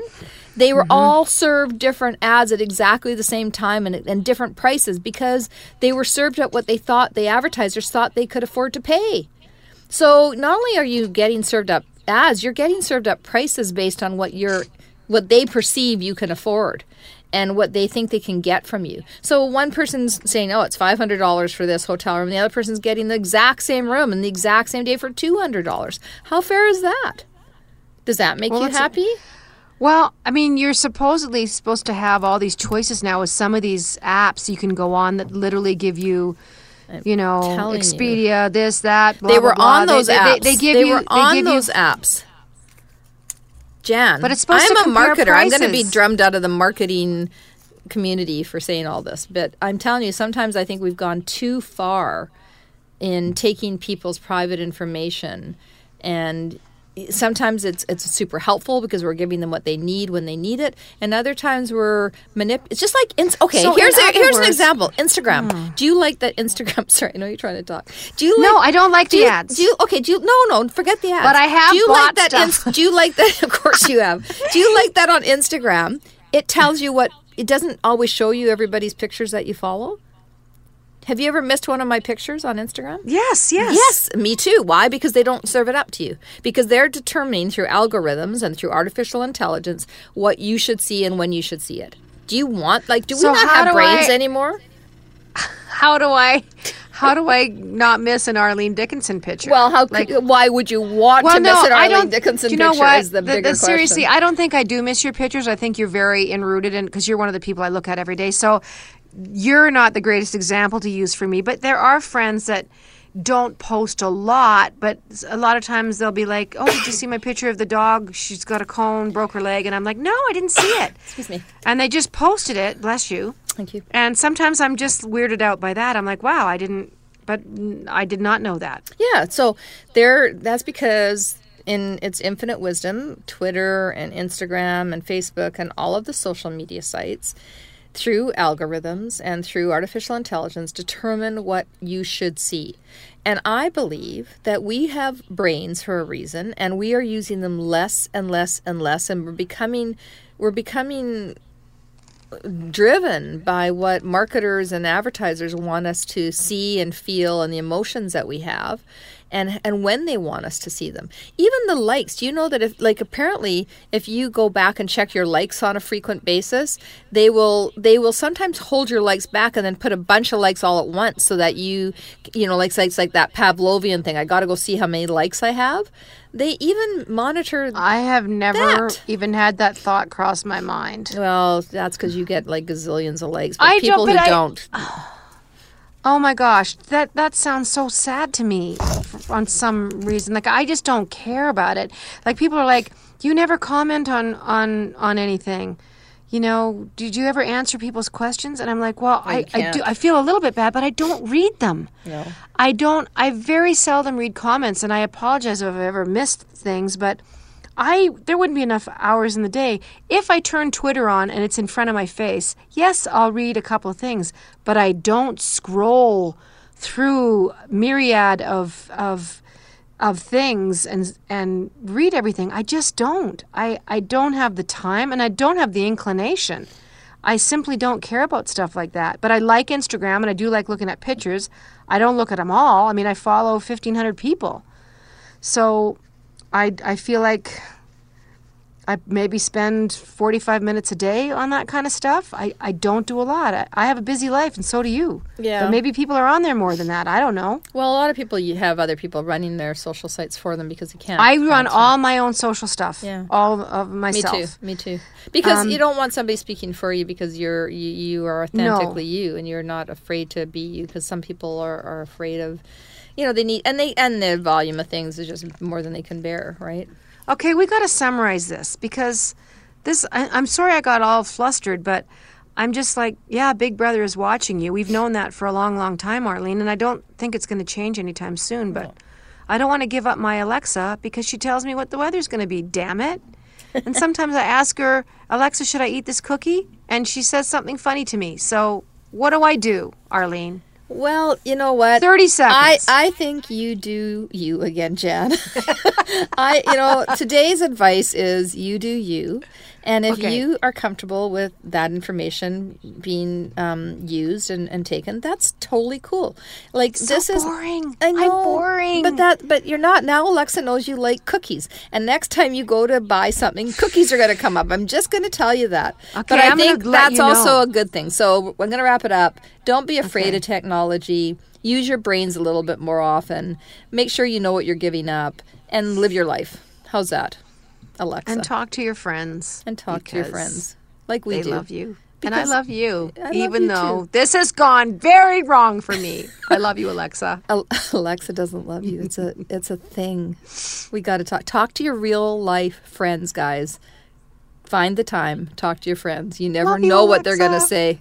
[SPEAKER 2] They were all served different ads at exactly the same time and, and different prices because they were served at what they thought the advertisers thought they could afford to pay. So not only are you getting served up ads, you're getting served up prices based on what you're what they perceive you can afford and what they think they can get from you. So one person's saying, "Oh, it's five hundred dollars for this hotel room," and the other person's getting the exact same room and the exact same day for two hundred dollars. How fair is that? Does that make you
[SPEAKER 3] it's a-
[SPEAKER 2] happy?
[SPEAKER 3] Well, I mean, you're supposedly supposed to have all these choices now with some of these apps you can go on that literally give you, you know,
[SPEAKER 2] telling you.
[SPEAKER 3] Expedia, this, that. Blah,
[SPEAKER 2] they were
[SPEAKER 3] blah.
[SPEAKER 2] on
[SPEAKER 3] They-
[SPEAKER 2] those
[SPEAKER 3] they,
[SPEAKER 2] apps.
[SPEAKER 3] They, they give
[SPEAKER 2] They
[SPEAKER 3] you.
[SPEAKER 2] were
[SPEAKER 3] they
[SPEAKER 2] on
[SPEAKER 3] give you-
[SPEAKER 2] those apps. Jann,
[SPEAKER 3] But it's supposed
[SPEAKER 2] I'm
[SPEAKER 3] to
[SPEAKER 2] a marketer. I'm going to be drummed out of the marketing community for saying all this, but I'm telling you, sometimes I think we've gone too far in taking people's private information and sometimes it's it's super helpful because we're giving them what they need when they need it. And other times we're manip it's just like ins- okay
[SPEAKER 3] So
[SPEAKER 2] here's a, here's an example. Hmm. instagram. Do you like that instagram? Sorry i know you're trying to talk. Do you like,
[SPEAKER 3] No, I don't like
[SPEAKER 2] do
[SPEAKER 3] the
[SPEAKER 2] you,
[SPEAKER 3] ads.
[SPEAKER 2] do you okay do you no no forget the ads.
[SPEAKER 3] But I have
[SPEAKER 2] do you like that do you like that of course you have. Do you like that on instagram? It tells you what it doesn't always show you everybody's pictures that you follow have you ever missed one of my pictures on instagram
[SPEAKER 3] Yes, yes.
[SPEAKER 2] Yes, me too. Why? Because they don't serve it up to you. Because they're determining through algorithms and through artificial intelligence what you should see and when you should see it. Do you want like do we
[SPEAKER 3] So
[SPEAKER 2] not have brains
[SPEAKER 3] I-
[SPEAKER 2] anymore?
[SPEAKER 3] How do I, how do I not miss an Arlene Dickinson picture?
[SPEAKER 2] Well, how
[SPEAKER 3] Like-
[SPEAKER 2] could, why would you want
[SPEAKER 3] well,
[SPEAKER 2] to
[SPEAKER 3] no,
[SPEAKER 2] miss an
[SPEAKER 3] I
[SPEAKER 2] Arlene. Dickinson
[SPEAKER 3] you know
[SPEAKER 2] picture
[SPEAKER 3] what?
[SPEAKER 2] is the
[SPEAKER 3] The-
[SPEAKER 2] bigger
[SPEAKER 3] the- seriously,
[SPEAKER 2] question.
[SPEAKER 3] I don't think I do miss your pictures. I think you're very enrooted in because you're one of the people I look at every day. So you're not the greatest example to use for me, but there are friends that don't post a lot, but a lot of times they'll be like, "Oh, did you see my picture of the dog? She's got a cone, broke her leg," and I'm like, "No, I didn't see it."
[SPEAKER 2] Excuse me.
[SPEAKER 3] And they just posted it. Bless you.
[SPEAKER 2] Thank you.
[SPEAKER 3] And sometimes I'm just weirded out by that. I'm like, "Wow, I didn't." But I did not know that.
[SPEAKER 2] Yeah, so there that's because in its infinite wisdom, Twitter and Instagram and Facebook and all of the social media sites through algorithms and through artificial intelligence determine what you should see. And I believe that we have brains for a reason and we are using them less and less and less and we're becoming we're becoming driven by what marketers and advertisers want us to see and feel and the emotions that we have. And and when they want us to see them. Even the likes. Do you know that if like apparently if you go back and check your likes on a frequent basis, they will they will sometimes hold your likes back and then put a bunch of likes all at once so that you you know like sites like that Pavlovian thing. I got to go see how many likes I have. They even monitor.
[SPEAKER 3] I have never
[SPEAKER 2] That.
[SPEAKER 3] even had that thought cross my mind.
[SPEAKER 2] well, that's because you get like gazillions of likes. But
[SPEAKER 3] I don't-
[SPEAKER 2] people
[SPEAKER 3] but
[SPEAKER 2] who
[SPEAKER 3] I-
[SPEAKER 2] don't,
[SPEAKER 3] Oh my gosh, that that sounds so sad to me on some reason. Like I just don't care about it. Like people are like, "You never comment on on on anything." You know, did you ever answer people's questions? And I'm like, "Well, I,
[SPEAKER 2] you
[SPEAKER 3] I do. I feel a little bit bad, but I don't read them.
[SPEAKER 2] No.
[SPEAKER 3] I don't. I very seldom read comments, and I apologize if I've ever missed things, but I there wouldn't be enough hours in the day if I turn Twitter on and it's in front of my face. Yes, I'll read a couple of things, but I don't scroll through myriad of of of things and and read everything. I just don't. I I don't have the time and I don't have the inclination. I simply don't care about stuff like that. But I like Instagram and I do like looking at pictures. I don't look at them all. I mean, I follow 1500 people. So I, I feel like I maybe spend 45 minutes a day on that kind of stuff. I, I don't do a lot. I, I have a busy life, and so do you.
[SPEAKER 2] Yeah.
[SPEAKER 3] But maybe people are on there more than that. I don't know.
[SPEAKER 2] Well, a lot of people you have other people running their social sites for them because you can't.
[SPEAKER 3] I run all my own social stuff.
[SPEAKER 2] Yeah.
[SPEAKER 3] All of myself.
[SPEAKER 2] Me too. Me too. Because
[SPEAKER 3] Um,
[SPEAKER 2] you don't want somebody speaking for you because you're you, you are authentically you and you're not afraid to be you. Because some people are, are afraid of, you know, they need and they and the volume of things is just more than they can bear, right?
[SPEAKER 3] Okay, we got to summarize this because this. I, I'm sorry I got all flustered, but I'm just like, yeah, Big Brother is watching you. We've known that for a long, long time, Arlene, and I don't think it's going to change anytime soon. But I don't want to give up my Alexa because she tells me what the weather's going to be. Damn it! and sometimes I ask her, Alexa, should I eat this cookie? And she says something funny to me. So what do I do, Arlene?
[SPEAKER 2] Well, you know what?
[SPEAKER 3] 30
[SPEAKER 2] I,
[SPEAKER 3] seconds.
[SPEAKER 2] I think you do you again, Jann. I you know, today's advice is you do you. And if
[SPEAKER 3] Okay.
[SPEAKER 2] you are comfortable with that information being um, used and, and taken, that's totally cool. Like
[SPEAKER 3] So
[SPEAKER 2] this is
[SPEAKER 3] boring.
[SPEAKER 2] I
[SPEAKER 3] I'm
[SPEAKER 2] know,
[SPEAKER 3] boring.
[SPEAKER 2] But that but you're not now Alexa knows you like cookies. And next time you go to buy something, cookies are gonna come up. I'm just gonna tell you that. but
[SPEAKER 3] Okay,
[SPEAKER 2] I
[SPEAKER 3] I'm
[SPEAKER 2] think that's also
[SPEAKER 3] know.
[SPEAKER 2] a good thing. So I'm gonna wrap it up. Don't be afraid
[SPEAKER 3] Okay.
[SPEAKER 2] of technology. Use your brains a little bit more often. Make sure you know what you're giving up and live your life. How's that, Alexa?
[SPEAKER 3] and talk to your friends.
[SPEAKER 2] And talk to your friends like we
[SPEAKER 3] they
[SPEAKER 2] do.
[SPEAKER 3] love you. and I love you,
[SPEAKER 2] I love
[SPEAKER 3] even
[SPEAKER 2] you
[SPEAKER 3] though
[SPEAKER 2] too.
[SPEAKER 3] this has gone very wrong for me. I love you, Alexa.
[SPEAKER 2] Alexa doesn't love you. It's a it's a thing. We got to talk. Talk to your real life friends, guys. Find the time. Talk to your friends. You never
[SPEAKER 3] Love you,
[SPEAKER 2] know what they're gonna say.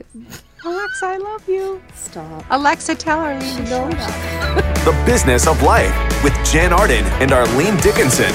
[SPEAKER 3] Alexa, I love you.
[SPEAKER 2] Stop.
[SPEAKER 3] Alexa, tell Arlene to shut up.
[SPEAKER 1] The Business of Life with Jann Arden and Arlene Dickinson.